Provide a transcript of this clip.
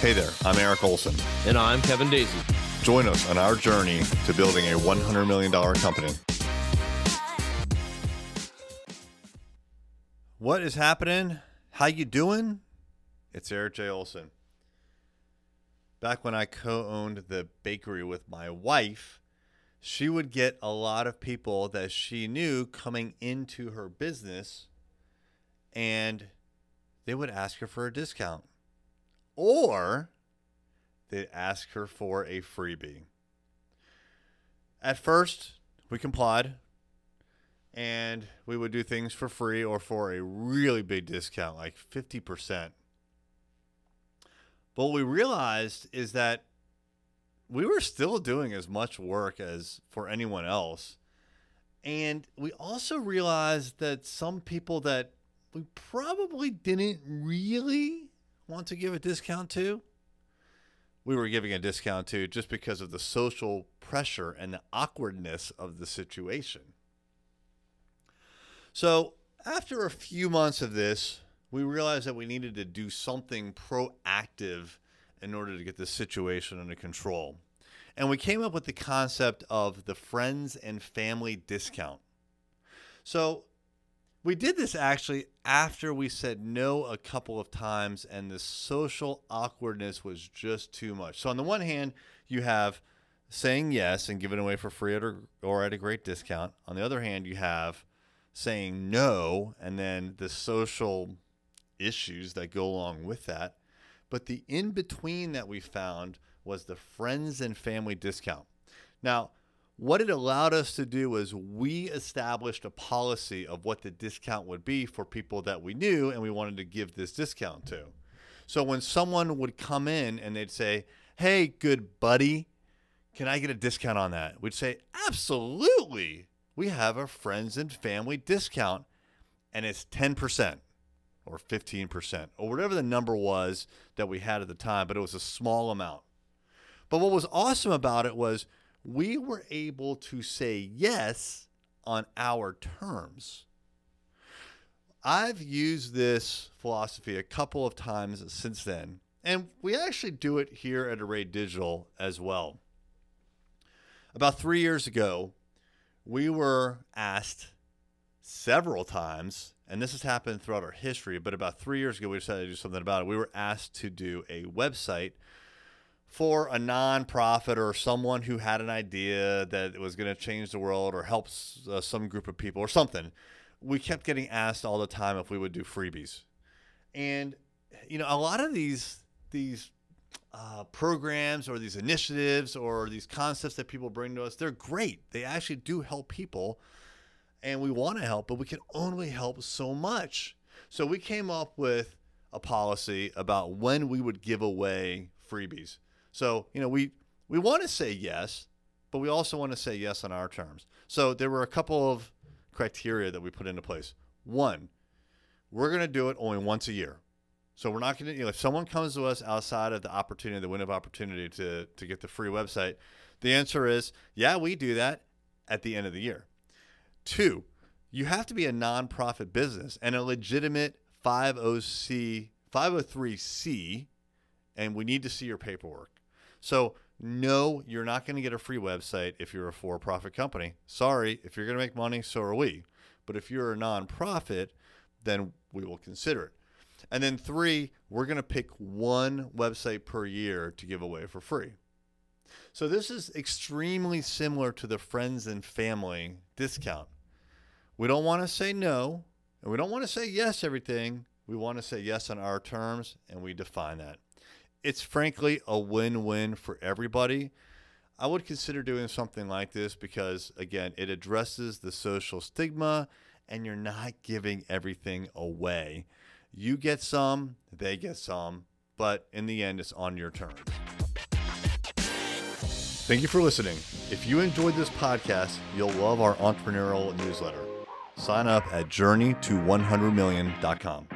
Hey there, I'm Erik Olson. And I'm Kevin Daisy. Join us on our journey to building a $100 million company. What is happening? How you doing? It's Erik J. Olson. Back when I co-owned the bakery with my wife, she would get a lot of people that she knew coming into her business and they would ask her for a discount or they'd ask her for a freebie. At first, we complied and we would do things for free or for a really big discount, like 50%. But what we realized is that we were still doing as much work as for anyone else. And we also realized that some people that we probably didn't really want to give a discount to, we were giving a discount to just because of the social pressure and the awkwardness of the situation. So, after a few months of this, we realized that we needed to do something proactive in order to get the situation under control. And we came up with the concept of the friends and family discount. So, we did this actually after we said no a couple of times and the social awkwardness was just too much. So on the one hand, you have saying yes and giving away for free or, or at a great discount. On the other hand, you have saying no and then the social issues that go along with that. But the in between that we found was the friends and family discount. Now, what it allowed us to do was we established a policy of what the discount would be for people that we knew and we wanted to give this discount to. So when someone would come in and they'd say, Hey, good buddy, can I get a discount on that? We'd say, Absolutely. We have a friends and family discount and it's 10% or 15% or whatever the number was that we had at the time, but it was a small amount. But what was awesome about it was we were able to say yes on our terms. I've used this philosophy a couple of times since then, and we actually do it here at Array Digital as well. About three years ago, we were asked several times, and this has happened throughout our history, but about three years ago, we decided to do something about it. We were asked to do a website for a nonprofit or someone who had an idea that was going to change the world or help uh, some group of people or something, we kept getting asked all the time if we would do freebies. And you know, a lot of these these uh, programs or these initiatives or these concepts that people bring to us, they're great. They actually do help people, and we want to help, but we can only help so much. So we came up with a policy about when we would give away freebies. So, you know, we we want to say yes, but we also want to say yes on our terms. So there were a couple of criteria that we put into place. One, we're going to do it only once a year. So we're not going to, you know, if someone comes to us outside of the opportunity, the window of opportunity to, to get the free website, the answer is, yeah, we do that at the end of the year. Two, you have to be a nonprofit business and a legitimate 50C, 503C, and we need to see your paperwork. So, no, you're not going to get a free website if you're a for profit company. Sorry, if you're going to make money, so are we. But if you're a nonprofit, then we will consider it. And then three, we're going to pick one website per year to give away for free. So this is extremely similar to the friends and family discount. We don't want to say no, and we don't want to say yes everything. We want to say yes on our terms, and we define that it's frankly a win-win for everybody. I would consider doing something like this because again, it addresses the social stigma and you're not giving everything away. You get some, they get some, but in the end it's on your terms. Thank you for listening. If you enjoyed this podcast, you'll love our entrepreneurial newsletter. Sign up at journeyto100million.com.